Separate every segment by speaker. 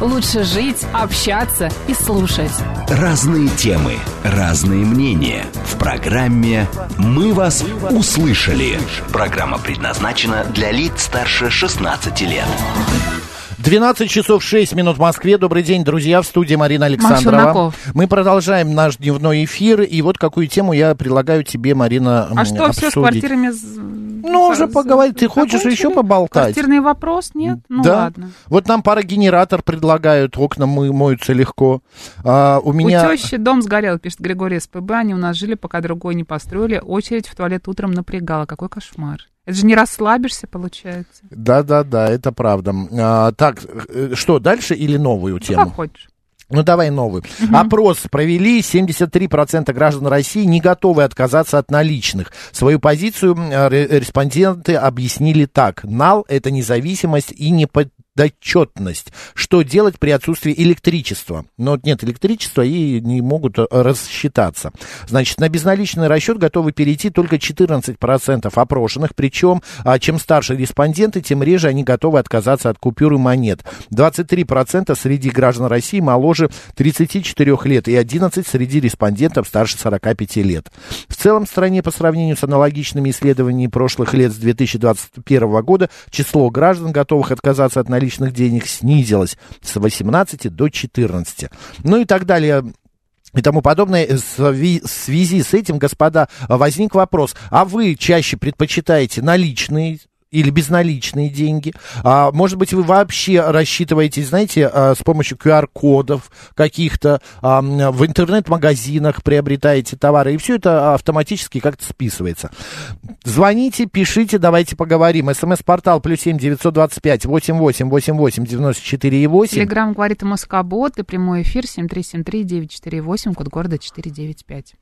Speaker 1: лучше жить, общаться и слушать.
Speaker 2: Разные темы, разные мнения. В программе «Мы вас услышали». Программа предназначена для лиц старше 16 лет.
Speaker 3: 12 часов 6 минут в Москве. Добрый день, друзья, в студии Марина Александрова. Мы продолжаем наш дневной эфир. И вот какую тему я предлагаю тебе, Марина,
Speaker 1: А
Speaker 3: м,
Speaker 1: что, все с
Speaker 3: обсудить.
Speaker 1: квартирами...
Speaker 3: Ну, уже поговорить. Ты хочешь
Speaker 1: закончили?
Speaker 3: еще поболтать?
Speaker 1: Квартирный вопрос? Нет? Ну
Speaker 3: да.
Speaker 1: ладно.
Speaker 3: Вот нам парогенератор предлагают, окна мы, моются легко. А, у меня...
Speaker 1: У тещи дом сгорел, пишет Григорий СПБ. Они у нас жили, пока другой не построили. Очередь в туалет утром напрягала. Какой кошмар. Это же не расслабишься, получается.
Speaker 3: Да, да, да, это правда. А, так, э, что, дальше или новую
Speaker 1: Ну,
Speaker 3: тему?
Speaker 1: как хочешь.
Speaker 3: Ну, давай новую. Опрос провели. 73% граждан России не готовы отказаться от наличных. Свою позицию э, ре- респонденты объяснили так. НАЛ – это независимость и неподотчетность. Что делать при отсутствии электричества? Но вот нет электричества и не могут э, рассчитаться. Значит, на безналичный расчет готовы перейти только 14% опрошенных. Причем, а, чем старше респонденты, тем реже они готовы отказаться от купюр и монет. 23% среди граждан России моложе 34 лет и 11% среди респондентов старше 45 лет. В целом в стране по сравнению с аналогичными исследованиями прошлых лет с 2021 года число граждан, готовых отказаться от наличных денег, снизилось с 18 до 14. Ну и так далее и тому подобное. Сви- в связи с этим, господа, возник вопрос, а вы чаще предпочитаете наличные или безналичные деньги. А, может быть, вы вообще рассчитываете, знаете, а, с помощью QR-кодов каких-то а, в интернет-магазинах приобретаете товары, и все это автоматически как-то списывается. Звоните, пишите, давайте поговорим. СМС-портал плюс семь девятьсот двадцать пять восемь восемь восемь восемь девяносто четыре и восемь.
Speaker 1: Телеграмм говорит Москобот и прямой эфир 7373-948, код города 495.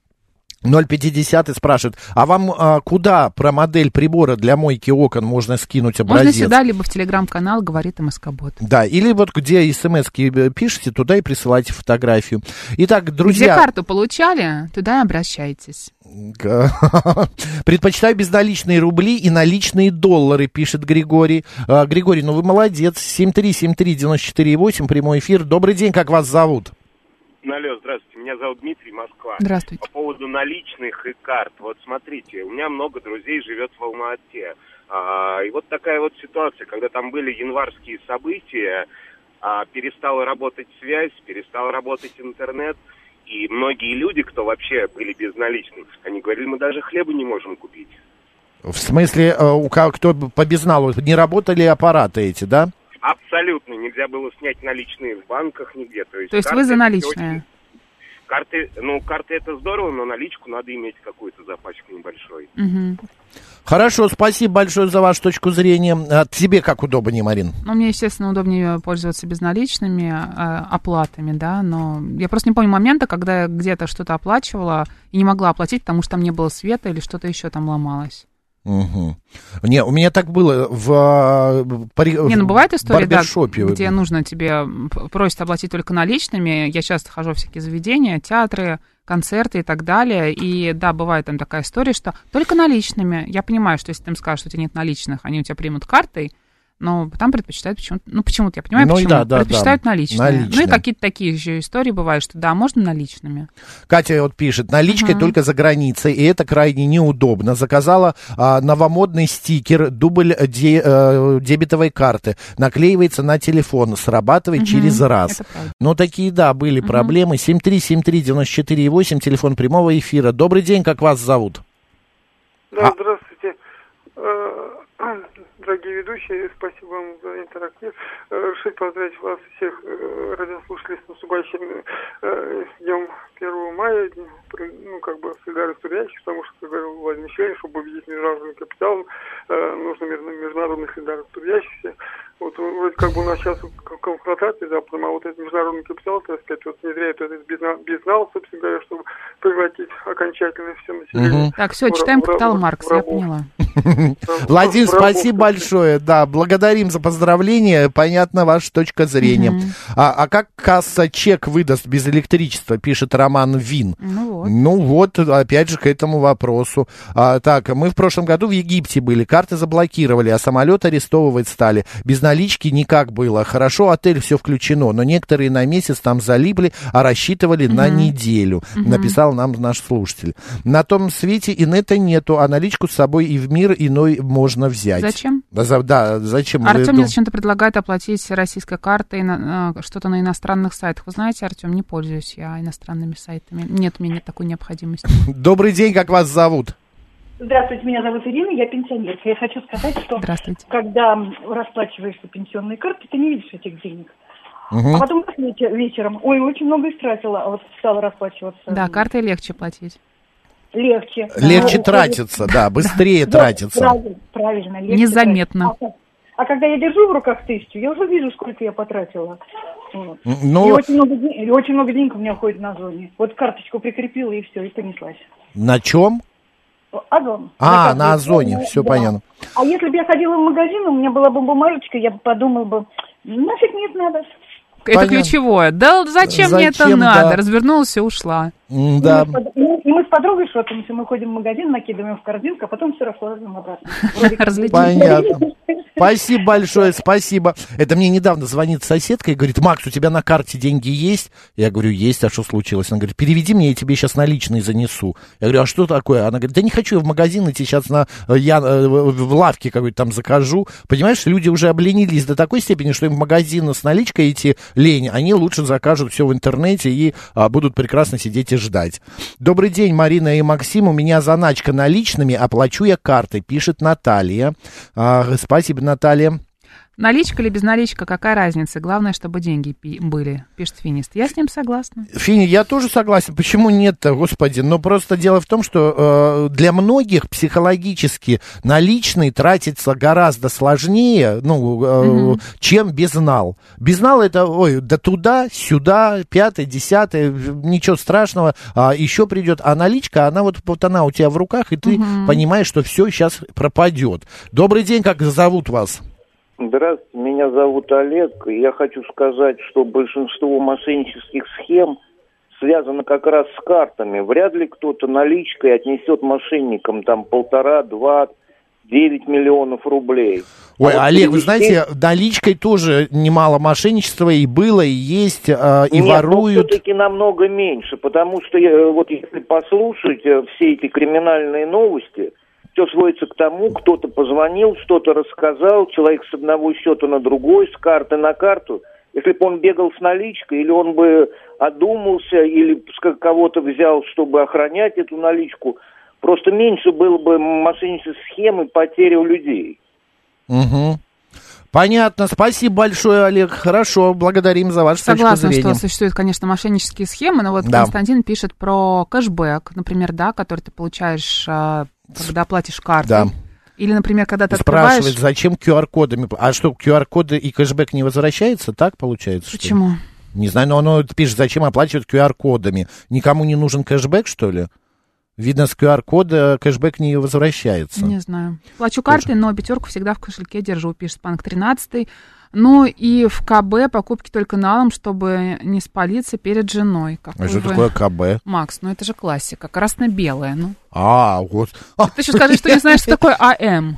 Speaker 3: 050 и спрашивает, а вам а, куда про модель прибора для мойки окон можно скинуть
Speaker 1: Можно
Speaker 3: образец?
Speaker 1: сюда, либо в телеграм-канал говорит Москобот.
Speaker 3: Да, или вот где смс пишете, туда и присылайте фотографию. Итак,
Speaker 1: Где
Speaker 3: друзья,
Speaker 1: карту получали, туда и обращайтесь.
Speaker 3: предпочитаю безналичные рубли и наличные доллары, пишет Григорий. А, Григорий, ну вы молодец. 7373948, прямой эфир. Добрый день, как вас зовут?
Speaker 4: Алло, здравствуйте, меня зовут Дмитрий, Москва.
Speaker 1: Здравствуйте.
Speaker 4: По поводу наличных и карт. Вот смотрите, у меня много друзей живет в Алма-Ате. А, и вот такая вот ситуация, когда там были январские события, а, перестала работать связь, перестал работать интернет, и многие люди, кто вообще были безналичными, они говорили, мы даже хлеба не можем купить.
Speaker 3: В смысле, э, у кого кто по безналу, не работали аппараты эти, да?
Speaker 4: Абсолютно нельзя было снять наличные в банках нигде. То есть,
Speaker 1: То есть вы за наличные?
Speaker 4: очень- Карты, ну, карты это здорово, но наличку надо иметь какую-то за пачку небольшой.
Speaker 1: Мгм.
Speaker 3: Хорошо, спасибо большое за вашу точку зрения. А тебе как удобнее, Марин?
Speaker 1: Ну, мне, естественно, удобнее пользоваться безналичными э, оплатами, да, но я просто не помню момента, когда я где-то что-то оплачивала и не могла оплатить, потому что там не было света или что-то еще там ломалось.
Speaker 3: Угу. Не, у меня так было в, а, пари-
Speaker 1: Не, ну бывает история, да, где нужно тебе, просят оплатить только наличными. Я часто хожу в всякие заведения, театры, концерты и так далее. И да, бывает там такая история, что только наличными. Я понимаю, что если ты им скажешь, что у тебя нет наличных, они у тебя примут картой, но там предпочитают почему-то, ну почему-то, я понимаю,
Speaker 3: Ну
Speaker 1: почему,
Speaker 3: да, да,
Speaker 1: предпочитают
Speaker 3: да.
Speaker 1: наличные.
Speaker 3: Наличные.
Speaker 1: Ну и какие-то такие же истории бывают, что да, можно наличными.
Speaker 3: Катя вот пишет, наличкой только за границей, и это крайне неудобно. Заказала а, новомодный стикер, дубль де- э, дебетовой карты, наклеивается на телефон, срабатывает через раз. Ну, такие, да, были проблемы. 7373948, телефон прямого эфира. Добрый день, как вас зовут?
Speaker 5: Да,
Speaker 3: А-
Speaker 5: здравствуйте. Дорогие ведущие, спасибо вам за интерактив. Э, Решить поздравить вас всех э, радиослушателей с наступающим э, днем 1 мая, ну, как бы, солидарность трудящих, потому что, как говорил Владимир Мишель, чтобы победить международный капитал, нужно мир- международный солидарность трудящихся. Вот вроде как бы у нас сейчас конфронтация Западом, а вот этот международный капитал, так сказать, вот внедряет этот безна- безнал, собственно говоря, чтобы превратить окончательно все население.
Speaker 3: Мгм.
Speaker 1: Так, все, читаем
Speaker 5: в-
Speaker 1: «Капитал
Speaker 5: в-
Speaker 1: Маркс»,
Speaker 5: в
Speaker 1: я поняла.
Speaker 3: Владимир, спасибо большое. Да, благодарим за поздравление. Понятна ваша точка зрения. А, а как касса чек выдаст без электричества, пишет Роман Вин.
Speaker 1: Ну вот.
Speaker 3: Ну вот, опять же, к этому вопросу. А, так, мы в прошлом году в Египте были, карты заблокировали, а самолет арестовывать стали. Без налички никак было. Хорошо, отель все включено, но некоторые на месяц там залипли, а рассчитывали на неделю, написал нам наш слушатель. На том свете инета нету, а наличку с собой и в мир иной можно взять.
Speaker 1: Зачем?
Speaker 3: Да, за- да, зачем?
Speaker 1: Артем мне зачем-то предлагает оплатить российской картой на- э, что-то на иностранных сайтах. Вы знаете, Артем, не пользуюсь я иностранными сайтами. Нет у меня такой необходимости.
Speaker 3: Добрый день, как вас зовут?
Speaker 6: Здравствуйте, меня зовут Ирина, я пенсионерка. Я хочу сказать, что
Speaker 1: Здравствуйте.
Speaker 6: когда расплачиваешься пенсионной картой, ты не видишь этих денег.
Speaker 3: Мгм.
Speaker 6: А потом вечером, ой, очень много истратила, а вот стала расплачиваться.
Speaker 1: Да, картой легче платить.
Speaker 6: Легче.
Speaker 3: Легче
Speaker 6: Да.
Speaker 3: тратится, да, быстрее тратится.
Speaker 6: Правильно, правильно. легче
Speaker 1: Незаметно.
Speaker 6: тратится. А, а когда я держу в руках тысячу, я уже вижу, сколько я потратила. Вот.
Speaker 3: М,
Speaker 6: И,
Speaker 3: Ну,
Speaker 6: очень много, и очень много денег у меня уходит на зоне. Вот карточку прикрепила, и все, и понеслась.
Speaker 3: на чем?
Speaker 6: Озон.
Speaker 3: А, на. Озоне,
Speaker 6: Да.
Speaker 3: все понятно.
Speaker 6: А если бы я ходила в магазин, у меня была бы бумажечка, я бы подумала бы, нафиг нет надо.
Speaker 1: Это
Speaker 3: Понятно.
Speaker 1: ключевое. Да зачем, мне это
Speaker 3: Зачем,
Speaker 1: надо?
Speaker 3: да.
Speaker 1: Развернулась и ушла.
Speaker 3: Да.
Speaker 6: И, мы мы с подругой шопимся, мы ходим в магазин, накидываем в корзинку, а потом все раскладываем обратно.
Speaker 3: Понятно. Спасибо большое, спасибо. Это мне недавно звонит соседка и говорит, Макс, у тебя на карте деньги есть? Я говорю, есть, а что случилось? Она говорит, переведи мне, я тебе сейчас наличные занесу. Я говорю, а что такое? Она говорит, да не хочу я в магазин идти, сейчас на, э, я э, в в лавке какой-то там закажу. Понимаешь, люди уже обленились до такой степени, что им в магазин с наличкой идти лень. Они лучше закажут все в интернете и а, будут прекрасно сидеть и ждать. Добрый день, Марина и Максим. У меня заначка наличными, оплачу я картой, пишет Наталья. А, спасибо, Наталья.
Speaker 1: Наличка или безналичка, какая разница? Главное, чтобы деньги пи- были, пишет Финист. Я с ним согласна.
Speaker 3: Фини, я тоже согласен. Почему нет-то, господи? Но просто дело в том, что э, для многих психологически наличный тратится гораздо сложнее, ну, э, чем безнал. Безнал это, ой, да туда, сюда, пятое, десятое, ничего страшного, а, еще придет. А наличка, она вот, вот она у тебя в руках, и ты понимаешь, что все сейчас пропадет. Добрый день, как зовут вас?
Speaker 7: Здравствуйте, меня зовут Олег. Я хочу сказать, что большинство мошеннических схем связано как раз с картами. Вряд ли кто-то наличкой отнесет мошенникам там полтора, два, девять миллионов рублей.
Speaker 3: Ой,
Speaker 7: А вот
Speaker 3: Олег, вы знаете, наличкой тоже немало мошенничества и было, и есть, э, и
Speaker 7: Нет, ну,
Speaker 3: воруют.
Speaker 7: все-таки намного меньше, потому что э, вот если послушать э, все эти криминальные новости, все сводится к тому, кто-то позвонил, что-то рассказал, человек с одного счета на другой, с карты на карту. Если бы он бегал с наличкой, или он бы одумался, или кого-то взял, чтобы охранять эту наличку, просто меньше было бы мошеннических схем и потери у людей.
Speaker 3: Мгм. Понятно, спасибо большое, Олег. Хорошо, благодарим за вашу
Speaker 1: Согласна,
Speaker 3: точку зрения.
Speaker 1: что существуют, конечно, мошеннические схемы, но вот
Speaker 3: Да.
Speaker 1: Константин пишет про кэшбэк, например, да, который ты получаешь, а, когда платишь картой.
Speaker 3: Да.
Speaker 1: Или, например, когда ты
Speaker 3: Спрашивает,
Speaker 1: открываешь...
Speaker 3: зачем QR-кодами? А что, QR-коды и кэшбэк не возвращается? Так получается? что ли?
Speaker 1: Почему?
Speaker 3: Не знаю, но оно пишет, зачем оплачивать QR-кодами. Никому не нужен кэшбэк, что ли? Видно, с QR-кода кэшбэк не возвращается.
Speaker 1: Не знаю. Плачу картой, но пятерку всегда в кошельке держу, пишет Панк 13. Ну и в КБ покупки только налом, чтобы не спалиться перед женой. Какой
Speaker 3: А что
Speaker 1: вы-
Speaker 3: такое КБ?
Speaker 1: Макс, ну это же классика, красно-белая. Ну.
Speaker 3: А, вот. А,
Speaker 1: Ты еще скажи, что не знаешь, что такое АМ.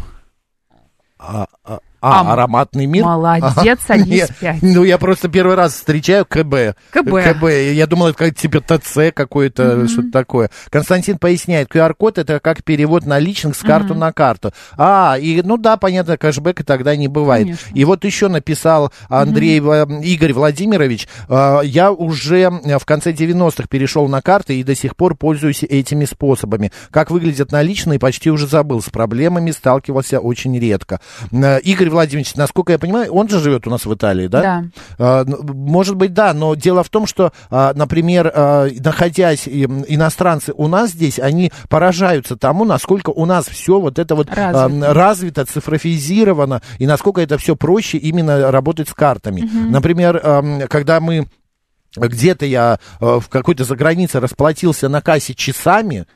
Speaker 3: а, а, А,
Speaker 1: А,
Speaker 3: ароматный мир?
Speaker 1: молодец,
Speaker 3: Нет,
Speaker 1: пять.
Speaker 3: Ну, я просто первый раз встречаю КБ.
Speaker 1: КБ.
Speaker 3: КБ. Я думал, это как типа ТЦ какой-то, что-то такое. Константин поясняет, QR-код это как перевод наличных с карту на карту. А, и, ну да, понятно, кэшбэка тогда не бывает.
Speaker 1: Конечно.
Speaker 3: И вот еще написал Андрей, Ва- Игорь Владимирович, э, я уже в конце 90-х перешел на карты и до сих пор пользуюсь этими способами. Как выглядят наличные, почти уже забыл. С проблемами сталкивался очень редко. Э, Игорь Владимирович, насколько я понимаю, он же живет у нас в Италии, да?
Speaker 1: Да.
Speaker 3: А, ну, Может быть, да, но дело в том, что, а, например, а, находясь иностранцы у нас здесь, они поражаются тому, насколько у нас все вот это вот
Speaker 1: Развито.
Speaker 3: развито, цифрофизировано, и насколько это все проще именно работать с картами. Например, ам, когда мы где-то я в какой-то загранице расплатился на кассе часами,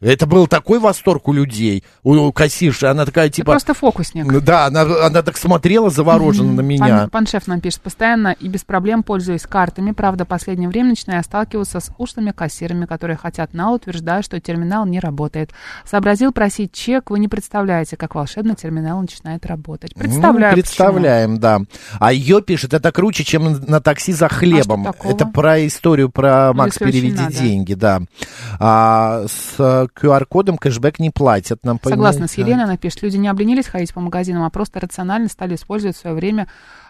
Speaker 3: это был такой восторг у людей, у, у кассирши, она такая
Speaker 1: Ты
Speaker 3: типа...
Speaker 1: просто фокусник.
Speaker 3: Ну Да, она, она так смотрела завороженно на меня.
Speaker 1: Пан, пан шеф нам пишет, постоянно и без проблем пользуюсь картами. Правда, последнее время начинаю сталкиваться с ушлыми кассирами, которые хотят на утверждают, что терминал не работает. Сообразил просить чек, вы не представляете, как волшебно терминал начинает работать. Представляю,
Speaker 3: Ну, представляем, да. А ее пишет, это круче, чем на, такси за хлебом.
Speaker 1: А что такого?
Speaker 3: это про историю про Макс,
Speaker 1: если
Speaker 3: переведи деньги, да. А, с э, QR-кодом кэшбэк не платят. Нам
Speaker 1: Согласна с? Еленой, она пишет, люди не обленились ходить по магазинам, а просто рационально стали использовать свое время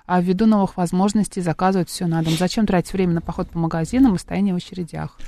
Speaker 1: а ввиду новых возможностей заказывать все на дом. Зачем тратить время на поход по магазинам и стояние в очередях?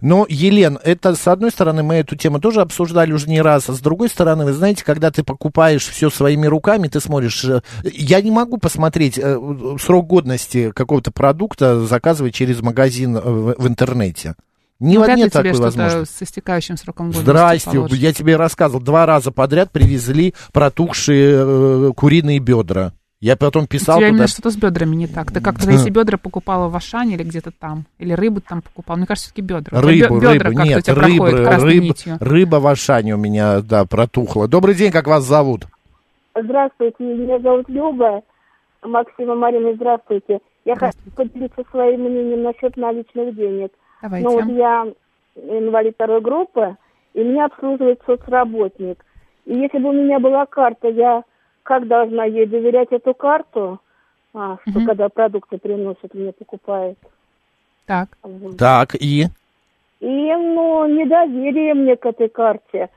Speaker 3: Ну, Елен, это, с одной стороны, мы эту тему тоже обсуждали уже не раз, а с другой стороны, вы знаете, когда ты покупаешь все своими руками, ты смотришь... э, Я не могу посмотреть э, срок годности какого-то продукта, заказывать через магазин э, в интернете. Не,
Speaker 1: Ну,
Speaker 3: нет
Speaker 1: тебе
Speaker 3: такой
Speaker 1: что-то
Speaker 3: возможности.
Speaker 1: с истекающим сроком годности
Speaker 3: Здрасте,
Speaker 1: положат.
Speaker 3: я тебе рассказывал, два раза подряд привезли протухшие э, куриные бедра. Я потом
Speaker 1: У
Speaker 3: писал
Speaker 1: тебя
Speaker 3: туда...
Speaker 1: именно что-то с бедрами не так. Ты как-то эти бедра покупала в Ашане или где-то там? Или рыбу там покупал? Мне кажется, все-таки бедра. У
Speaker 3: Рыбу,
Speaker 1: бе- бедра
Speaker 3: рыбу,
Speaker 1: у
Speaker 3: нет,
Speaker 1: тебя
Speaker 3: рыба,
Speaker 1: проходят красной
Speaker 3: рыб-
Speaker 1: нитью.
Speaker 3: рыба в Ашане у меня, да, протухла. Добрый день, как вас зовут?
Speaker 8: Здравствуйте, меня зовут Люба. Максима Марина, здравствуйте. Я хочу поделиться своим мнением насчет наличных денег.
Speaker 1: Давайте.
Speaker 8: Ну вот я инвалид второй группы, и меня обслуживает соцработник. И если бы у меня была карта, я как должна ей доверять эту карту, а, что
Speaker 1: Мгм.
Speaker 8: когда продукты приносят, мне покупает.
Speaker 1: Так.
Speaker 8: Вот.
Speaker 3: Так, и?
Speaker 8: И, ну, недоверие мне к этой карте.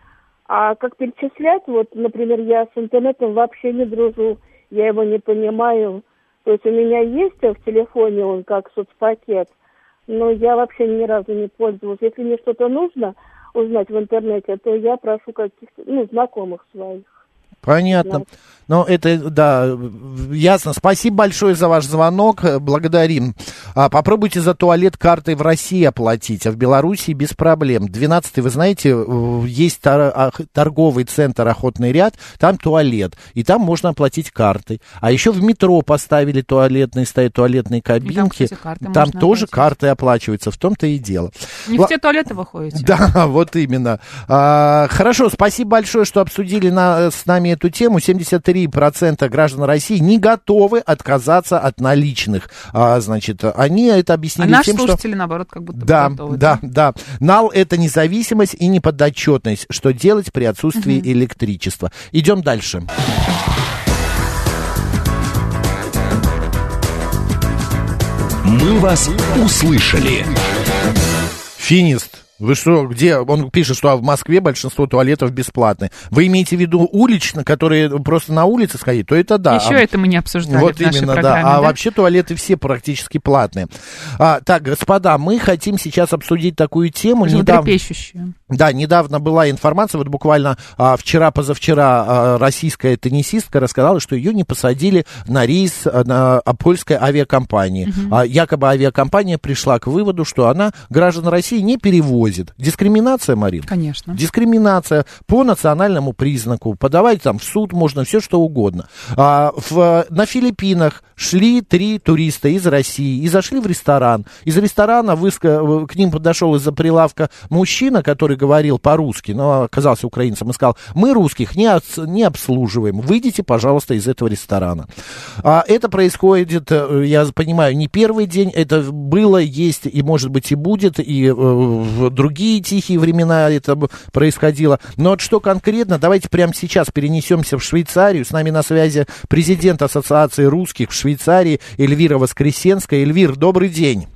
Speaker 8: А как перечислять, вот, например, я с интернетом вообще не дружу, я его не понимаю. То есть у меня есть в телефоне он как соцпакет, но я вообще ни разу не пользовалась. Если мне что-то нужно узнать в интернете, то я прошу каких-то, ну, знакомых своих.
Speaker 3: Понятно. Ну, это, да, ясно. Спасибо большое за ваш звонок. Благодарим. А, попробуйте за туалет картой в России оплатить, а в Беларуси без проблем. 12 вы знаете, э, есть торговый центр «Охотный ряд», там туалет, и там можно оплатить картой. А еще в метро поставили туалетные, стоят туалетные кабинки.
Speaker 1: кстати, карты
Speaker 3: там тоже
Speaker 1: оплатить.
Speaker 3: карты оплачиваются, в том-то и дело.
Speaker 1: Не
Speaker 3: Ла-
Speaker 1: в те туалеты вы ходите?
Speaker 3: да, вот именно. А, хорошо, спасибо большое, что обсудили на, с нами эту тему. 73% граждан России не готовы отказаться от наличных. А, значит, они это
Speaker 1: А
Speaker 3: объяснили
Speaker 1: наши
Speaker 3: тем, что...
Speaker 1: слушатели, наоборот, как будто бы
Speaker 3: Да,
Speaker 1: готовы,
Speaker 3: да, да. Нал это независимость и неподотчетность. Что делать при отсутствии электричества? Идем дальше.
Speaker 2: «Мы вас услышали».
Speaker 3: Финист. Вы что, где? Он пишет, что в Москве большинство туалетов бесплатны. Вы имеете в виду улично, которые просто на улице сходить, то это да.
Speaker 1: Еще
Speaker 3: А-
Speaker 1: это мы не обсуждали
Speaker 3: Вот
Speaker 1: в нашей
Speaker 3: именно, да. А
Speaker 1: да?
Speaker 3: вообще туалеты все практически платные. А, так, господа, мы хотим сейчас обсудить такую тему. Недавно. Да, недавно была информация, вот буквально а, вчера-позавчера а, российская теннисистка рассказала, что ее не посадили на рейс а, на а, польской авиакомпании. А, якобы авиакомпания пришла к выводу, что она граждан России не перевозит. Дискриминация, Марин?
Speaker 1: Конечно.
Speaker 3: Дискриминация по национальному признаку. Подавать там в суд можно все что угодно. А, в, на Филиппинах шли три туриста из России и зашли в ресторан. Из ресторана выска, к ним подошел из-за прилавка мужчина, который говорил по-русски, но оказался украинцем и сказал, мы русских не, не обслуживаем, выйдите, пожалуйста, из этого ресторана. А это происходит, э, я понимаю, не первый день, это было, есть и, может быть, и будет, и э, в другие тихие времена это происходило. Но вот что конкретно, давайте прямо сейчас перенесемся в Швейцарию. С нами на связи президент Ассоциации русских в Швейцарии Эльвира Воскресенская. Эльвир, добрый день.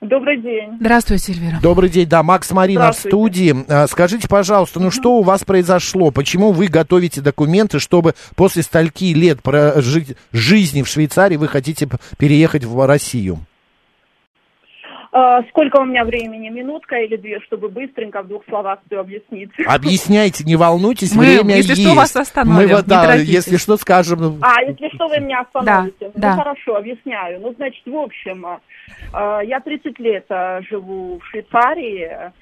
Speaker 9: Добрый день.
Speaker 1: Здравствуйте, Эльвира.
Speaker 3: Добрый день, да, Макс Марина в студии. А, Скажите, пожалуйста, ну что у вас произошло? Почему вы готовите документы, чтобы после стольки лет прожи- жизни в Швейцарии вы хотите переехать в Россию?
Speaker 9: А, сколько у меня времени? Минутка или две, чтобы быстренько в двух словах все объяснить?
Speaker 3: Объясняйте, не волнуйтесь,
Speaker 1: Мы,
Speaker 3: время
Speaker 1: если
Speaker 3: есть.
Speaker 1: что, вас остановим,
Speaker 3: Мы вот,
Speaker 1: не
Speaker 3: да,
Speaker 1: торопитесь.
Speaker 3: если что, скажем.
Speaker 9: А, если что, вы меня остановите.
Speaker 1: Да, да.
Speaker 9: Ну, хорошо, объясняю. Ну, значит, в общем, э, я 30 лет живу в Швейцарии.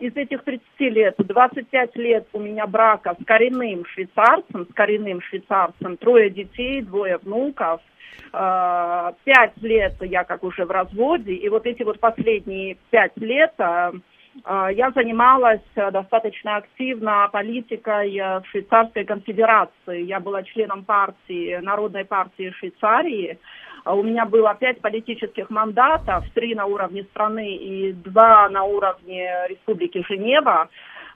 Speaker 9: Из этих 30 лет 25 лет у меня брака с коренным швейцарцем, с коренным швейцарцем, трое детей, двое внуков. Э, Пять лет я как уже в разводе, и вот эти вот последние пять лет э, э, я занималась достаточно активно политикой в Швейцарской конфедерации. Я была членом партии, Народной партии Швейцарии. А У меня было пять политических мандатов, три на уровне страны и два на уровне Республики Женева.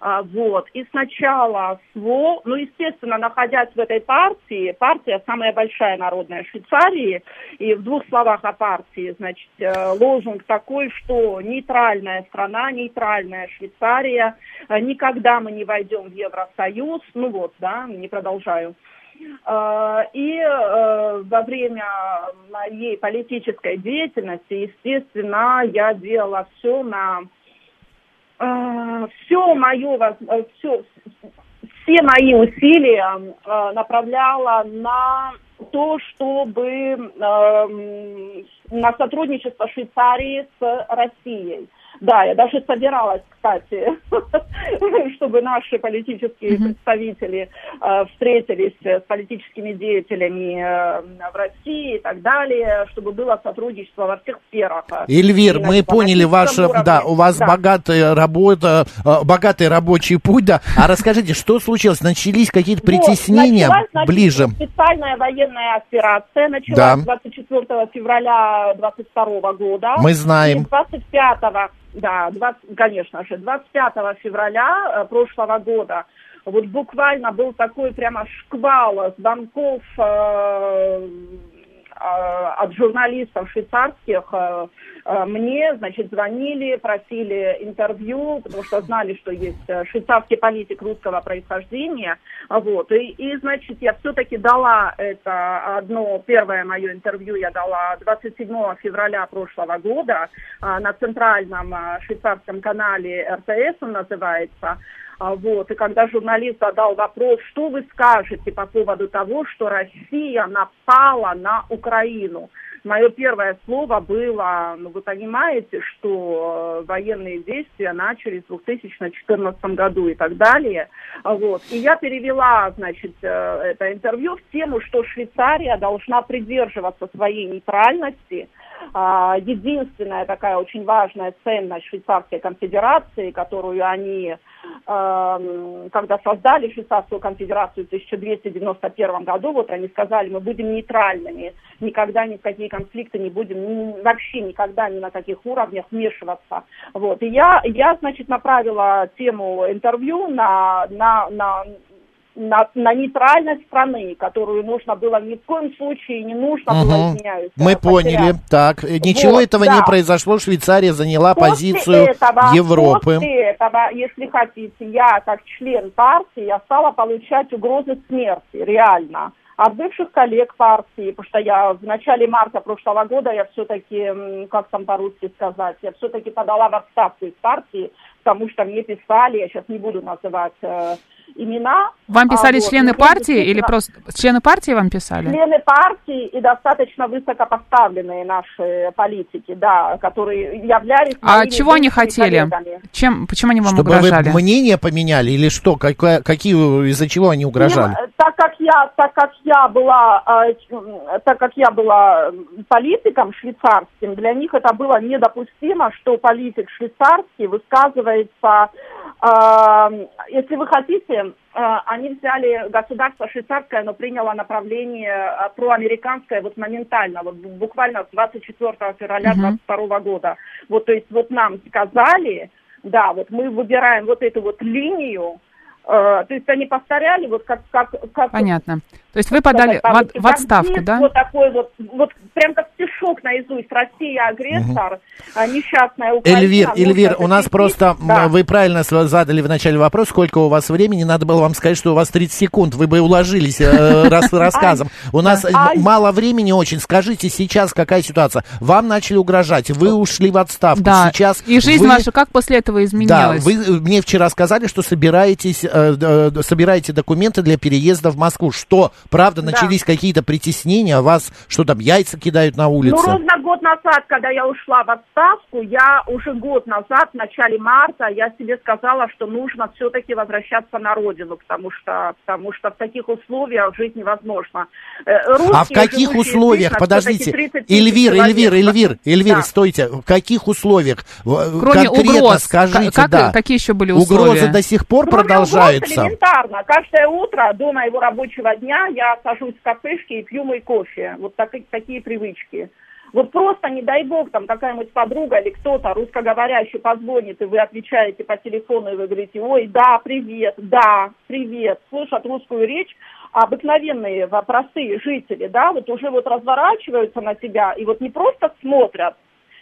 Speaker 9: А, Вот. И сначала СВО, ну, естественно, находясь в этой партии, партия самая большая народная Швейцарии, и в двух словах о партии, значит, э, лозунг такой, что нейтральная страна, нейтральная Швейцария, э, никогда мы не войдем в Евросоюз, ну вот, да, не продолжаю. Э, И во время моей политической деятельности, естественно, я делала все на все мое, все, все мои усилия э, направляла на то, чтобы эм, на сотрудничество Швейцарии с Россией. Да, я даже собиралась, кстати, чтобы наши политические представители э, встретились с политическими деятелями э, в России и так далее, чтобы было сотрудничество во всех сферах.
Speaker 3: Эльвир, мы поняли ваше, да, у вас
Speaker 9: Да.
Speaker 3: богатая работа, э, богатый рабочий путь, да. А расскажите, что случилось? Начались какие-то
Speaker 9: Вот,
Speaker 3: притеснения
Speaker 9: началась, значит,
Speaker 3: ближе?
Speaker 9: Специальная военная операция началась
Speaker 3: Да.
Speaker 9: 24 февраля 22 года.
Speaker 3: Мы знаем.
Speaker 9: И 25 да, 20, конечно же, 25 февраля э, прошлого года вот буквально был такой прямо шквал звонков э, от журналистов швейцарских э, э, мне, значит, звонили, просили интервью, потому что знали, что есть э, швейцарский политик русского происхождения, вот, и, и значит, я все-таки дала это одно, первое мое интервью я дала 27 февраля прошлого года на центральном швейцарском канале РТС, он называется, Вот. И когда журналист задал вопрос, что вы скажете по поводу того, что Россия напала на Украину, мое первое слово было, ну вы понимаете, что э, военные действия начались в 2014 году и так далее. А, Вот. И я перевела, значит, э, это интервью в тему, что Швейцария должна придерживаться своей нейтральности, а, единственная такая очень важная ценность Швейцарской конфедерации, которую они, когда создали Швейцарскую конфедерацию в 1291 году, вот они сказали, мы будем нейтральными, никогда ни в какие конфликты не будем, вообще никогда ни на каких уровнях вмешиваться. Вот. И я, я, значит, направила тему интервью на, на, на на, на нейтральность страны, которую нужно было ни в коем случае не нужно было,
Speaker 3: Мгм.
Speaker 9: извиняюсь.
Speaker 3: Мы
Speaker 9: э,
Speaker 3: поняли.
Speaker 9: потерять.
Speaker 3: Так, э, ничего
Speaker 9: Вот,
Speaker 3: этого
Speaker 9: да.
Speaker 3: не произошло. Швейцария заняла
Speaker 9: После
Speaker 3: позицию
Speaker 9: этого,
Speaker 3: Европы.
Speaker 9: После этого, если хотите, я как член партии, я стала получать угрозы смерти, реально. От бывших коллег партии, потому что я в начале марта прошлого года, я все-таки, как там по-русски сказать, я все-таки подала в отставку из партии, потому что мне писали, я сейчас не буду называть э, имена.
Speaker 1: Вам писали
Speaker 9: А, вот,
Speaker 1: члены
Speaker 9: мне
Speaker 1: партии или просто... Члены партии вам писали?
Speaker 9: Члены партии и достаточно высокопоставленные наши политики, да, которые являлись
Speaker 1: А чего они хотели?
Speaker 9: коллегами.
Speaker 1: Чем, почему они вам
Speaker 3: Чтобы
Speaker 1: угрожали?
Speaker 3: вы мнение поменяли или что? Какая- какие, из-за чего они угрожали?
Speaker 9: Им, так как я, так как я была, э, так как я была политиком швейцарским, для них это было недопустимо, что политик швейцарский высказывается А, Если вы хотите, а, они взяли государство швейцарское, оно приняло направление проамериканское вот моментально, вот бу- буквально с 24 февраля
Speaker 1: Мгм.
Speaker 9: 22 года. Вот, то есть вот нам сказали, да, вот мы выбираем вот эту вот линию, э, то есть они повторяли вот как... как, как
Speaker 1: Понятно. То есть вы подали в, в отставку, да?
Speaker 9: Вот такой вот, вот прям как стишок наизусть. Россия агрессор, а несчастная Украина.
Speaker 3: Эльвир,
Speaker 9: нужно
Speaker 3: Эльвир, у нас просто,
Speaker 9: Да.
Speaker 3: вы правильно задали в начале вопрос, сколько у вас времени, надо было вам сказать, что у вас 30 секунд, вы бы уложились э, рас- рассказом. У нас э, мало времени очень, скажите сейчас, какая ситуация? Вам начали угрожать, вы ушли в отставку,
Speaker 1: Да.
Speaker 3: сейчас...
Speaker 1: И жизнь
Speaker 3: вы-
Speaker 1: ваша как после этого
Speaker 3: Да,
Speaker 1: изменилась?
Speaker 3: вы э, мне вчера сказали, что собираетесь, э, д- собираете документы для переезда в Москву. Что, правда,
Speaker 9: Да.
Speaker 3: начались какие-то притеснения, вас, что там, яйца кидают на улице?
Speaker 9: Ну, ровно год назад, когда я ушла в отставку, я уже год назад, в начале марта, я себе сказала, что нужно все-таки возвращаться на родину, потому что, потому что в таких условиях жить невозможно. Э,
Speaker 3: А в
Speaker 9: русские,
Speaker 3: каких условиях,
Speaker 9: здесь,
Speaker 3: подождите,
Speaker 9: 30 тысяч
Speaker 3: Эльвир,
Speaker 9: человек.
Speaker 3: Эльвир, Эльвир, Эльвир,
Speaker 9: Да.
Speaker 3: стойте, в каких условиях? В-
Speaker 1: Кроме
Speaker 3: Конкретно
Speaker 1: угроз,
Speaker 3: скажите,
Speaker 1: как-
Speaker 3: да.
Speaker 1: какие еще были
Speaker 3: Угрозы
Speaker 1: условия?
Speaker 3: до сих пор
Speaker 9: Кроме угроз
Speaker 3: продолжаются?
Speaker 9: элементарно. Каждое утро до моего рабочего дня я сажусь в кафешке и пью мой кофе. Вот так- такие привычки. Вот просто, не дай бог, там какая-нибудь подруга или кто-то русскоговорящий позвонит, и вы отвечаете по телефону, и вы говорите, ой, да, привет, да, привет, слышат русскую речь, обыкновенные, простые жители, да, вот уже вот разворачиваются на тебя, и вот не просто смотрят,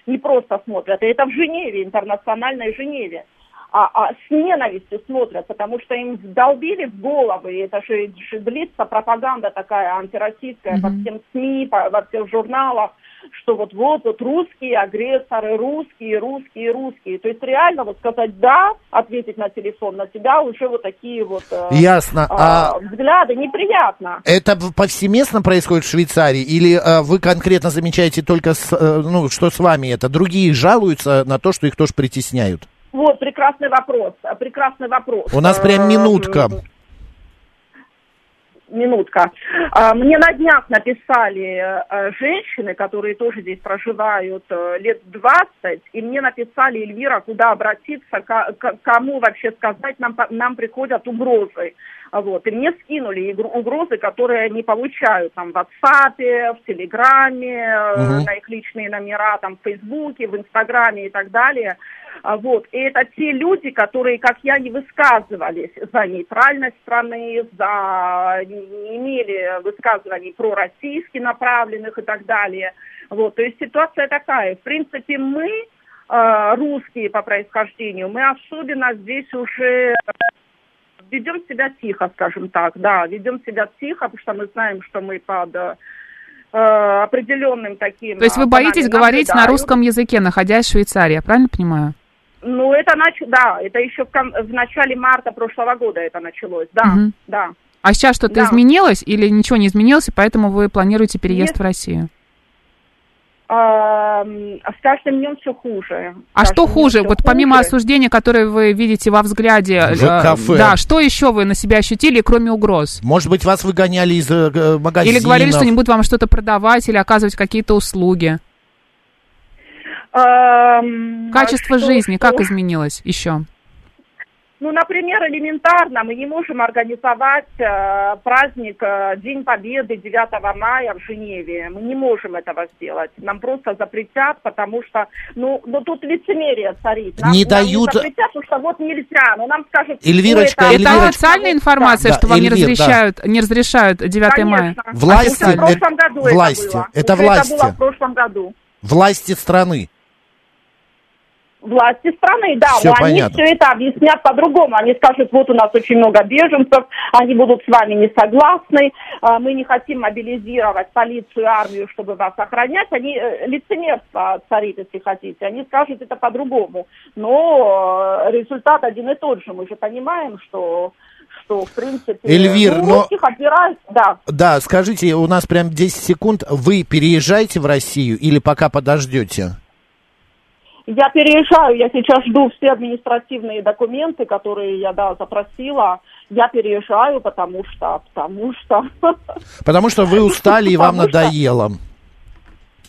Speaker 9: не просто смотрят, и это в Женеве, интернациональной Женеве, а, а с ненавистью смотрят, потому что им вдолбили в головы, и это же, же длится пропаганда такая антироссийская по всем СМИ, по- во всех журналах, что вот вот вот русские агрессоры, русские, русские, русские. То есть реально вот сказать да, ответить на телефон, на тебя уже вот такие вот э,
Speaker 3: Ясно.
Speaker 9: а,
Speaker 3: А-
Speaker 9: взгляды, неприятно.
Speaker 3: Это повсеместно происходит в Швейцарии? Или э, вы конкретно замечаете только, с, э, ну, что с вами это? Другие жалуются на то, что их тоже притесняют?
Speaker 9: Вот, прекрасный вопрос, э, прекрасный вопрос.
Speaker 3: У нас прям
Speaker 9: Э,
Speaker 3: минутка.
Speaker 9: минутка. А, Мне на днях написали женщины, которые тоже здесь проживают лет 20, и мне написали, Эльвира, куда обратиться, кому вообще сказать, нам, нам приходят угрозы. А Вот. И мне скинули угрозы, которые они получают там в WhatsApp, в Телеграме,
Speaker 10: Мгм.
Speaker 9: на их личные номера, там в Фейсбуке, в Инстаграме и так далее. А Вот. И это те люди, которые, как я, не высказывались за нейтральность страны, за не имели высказываний пророссийски направленных и так далее. Вот. То есть ситуация такая. В принципе, мы, э, русские по происхождению, мы особенно здесь уже ведем себя тихо, скажем так, да, ведем себя тихо, потому что мы знаем, что мы под э, определенным таким...
Speaker 1: То есть вы
Speaker 9: э,
Speaker 1: боитесь говорить на русском языке, находясь в Швейцарии, я правильно понимаю?
Speaker 9: Ну, это нач... да, это еще в, кон- в начале марта прошлого года это началось, да,
Speaker 1: Мгм.
Speaker 9: да.
Speaker 1: А сейчас что-то
Speaker 9: Да.
Speaker 1: изменилось или ничего не изменилось, и поэтому вы планируете переезд
Speaker 9: Нет.
Speaker 1: в Россию?
Speaker 9: А, с каждым днем все хуже.
Speaker 1: А что хуже? Вот помимо
Speaker 9: хуже.
Speaker 1: осуждения, которое вы видите во взгляде,
Speaker 3: В
Speaker 1: э,
Speaker 3: кафе.
Speaker 1: да, что еще вы на себя ощутили, кроме угроз?
Speaker 3: Может быть, вас выгоняли из э, г- магазинов?
Speaker 1: Или говорили, что не будут вам что-то продавать или оказывать какие-то услуги?
Speaker 9: Ам,
Speaker 1: Качество
Speaker 9: что-
Speaker 1: жизни
Speaker 9: что-
Speaker 1: как изменилось еще?
Speaker 9: Ну, например, элементарно, мы не можем организовать э, праздник э, День Победы 9 мая в Женеве. Мы не можем этого сделать. Нам просто запретят, потому что, ну, ну тут лицемерие царит. Нам,
Speaker 3: Не
Speaker 9: нам
Speaker 3: дают-
Speaker 9: запретят, потому что вот нельзя. Но нам скажут...
Speaker 3: Эльвирочка,
Speaker 9: ну,
Speaker 1: Это
Speaker 3: Эльвирочка.
Speaker 1: официальная информация,
Speaker 3: Да,
Speaker 1: что вам не
Speaker 3: Эльвир, да.
Speaker 1: разрешают, не разрешают 9 мая?
Speaker 9: Конечно.
Speaker 3: Власти,
Speaker 9: Это в прошлом
Speaker 3: это-
Speaker 9: году это
Speaker 3: власти.
Speaker 9: было.
Speaker 3: Это
Speaker 9: Уже
Speaker 3: власти.
Speaker 9: Это было в прошлом году.
Speaker 3: Власти страны.
Speaker 9: Власти страны, да,
Speaker 3: Всё
Speaker 9: но они
Speaker 3: понятно.
Speaker 9: все это объяснят по-другому. Они скажут, вот у нас очень много беженцев, они будут с вами не согласны, а, мы не хотим мобилизировать полицию, армию, чтобы вас охранять. Они э, лицемерство царит, если хотите. Они скажут это по-другому. Но э, результат один и тот же. Мы же понимаем, что что, в принципе,
Speaker 3: Эльвир,
Speaker 9: ну,
Speaker 3: но-
Speaker 9: русских отбирают, да.
Speaker 3: Да, скажите, у нас прям 10 секунд. Вы переезжаете в Россию или пока подождете?
Speaker 9: Я переезжаю, я сейчас жду все административные документы, которые я, да, запросила. Я переезжаю, потому что, потому что...
Speaker 3: Потому что вы устали и вам
Speaker 9: Потому что-
Speaker 3: надоело.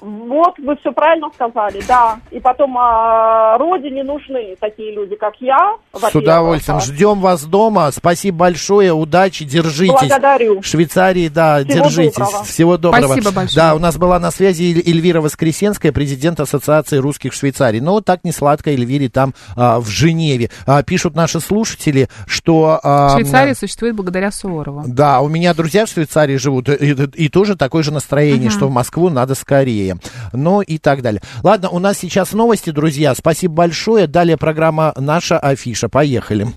Speaker 9: Вот, вы все правильно сказали, да. И потом а, родине нужны такие люди, как я.
Speaker 3: С удовольствием. Ждем вас дома. Спасибо большое. Удачи, держитесь.
Speaker 9: Благодарю.
Speaker 3: В Швейцарии, да,
Speaker 9: Всего
Speaker 3: держитесь.
Speaker 9: доброго.
Speaker 3: Всего доброго.
Speaker 1: Спасибо большое.
Speaker 3: Да, у нас была на связи Эль- Эльвира Воскресенская, президент Ассоциации русских в Швейцарии. Но так не сладко Эльвире там а, в Женеве. А, пишут наши слушатели, что... а,
Speaker 1: Швейцария существует благодаря Суворову.
Speaker 3: Да, у меня друзья в Швейцарии живут, и, и- и тоже такое же настроение,
Speaker 1: Мгм.
Speaker 3: что в Москву надо скорее. Ну и так далее. Ладно, у нас сейчас новости, друзья. Спасибо большое. Далее программа «Наша афиша». Поехали.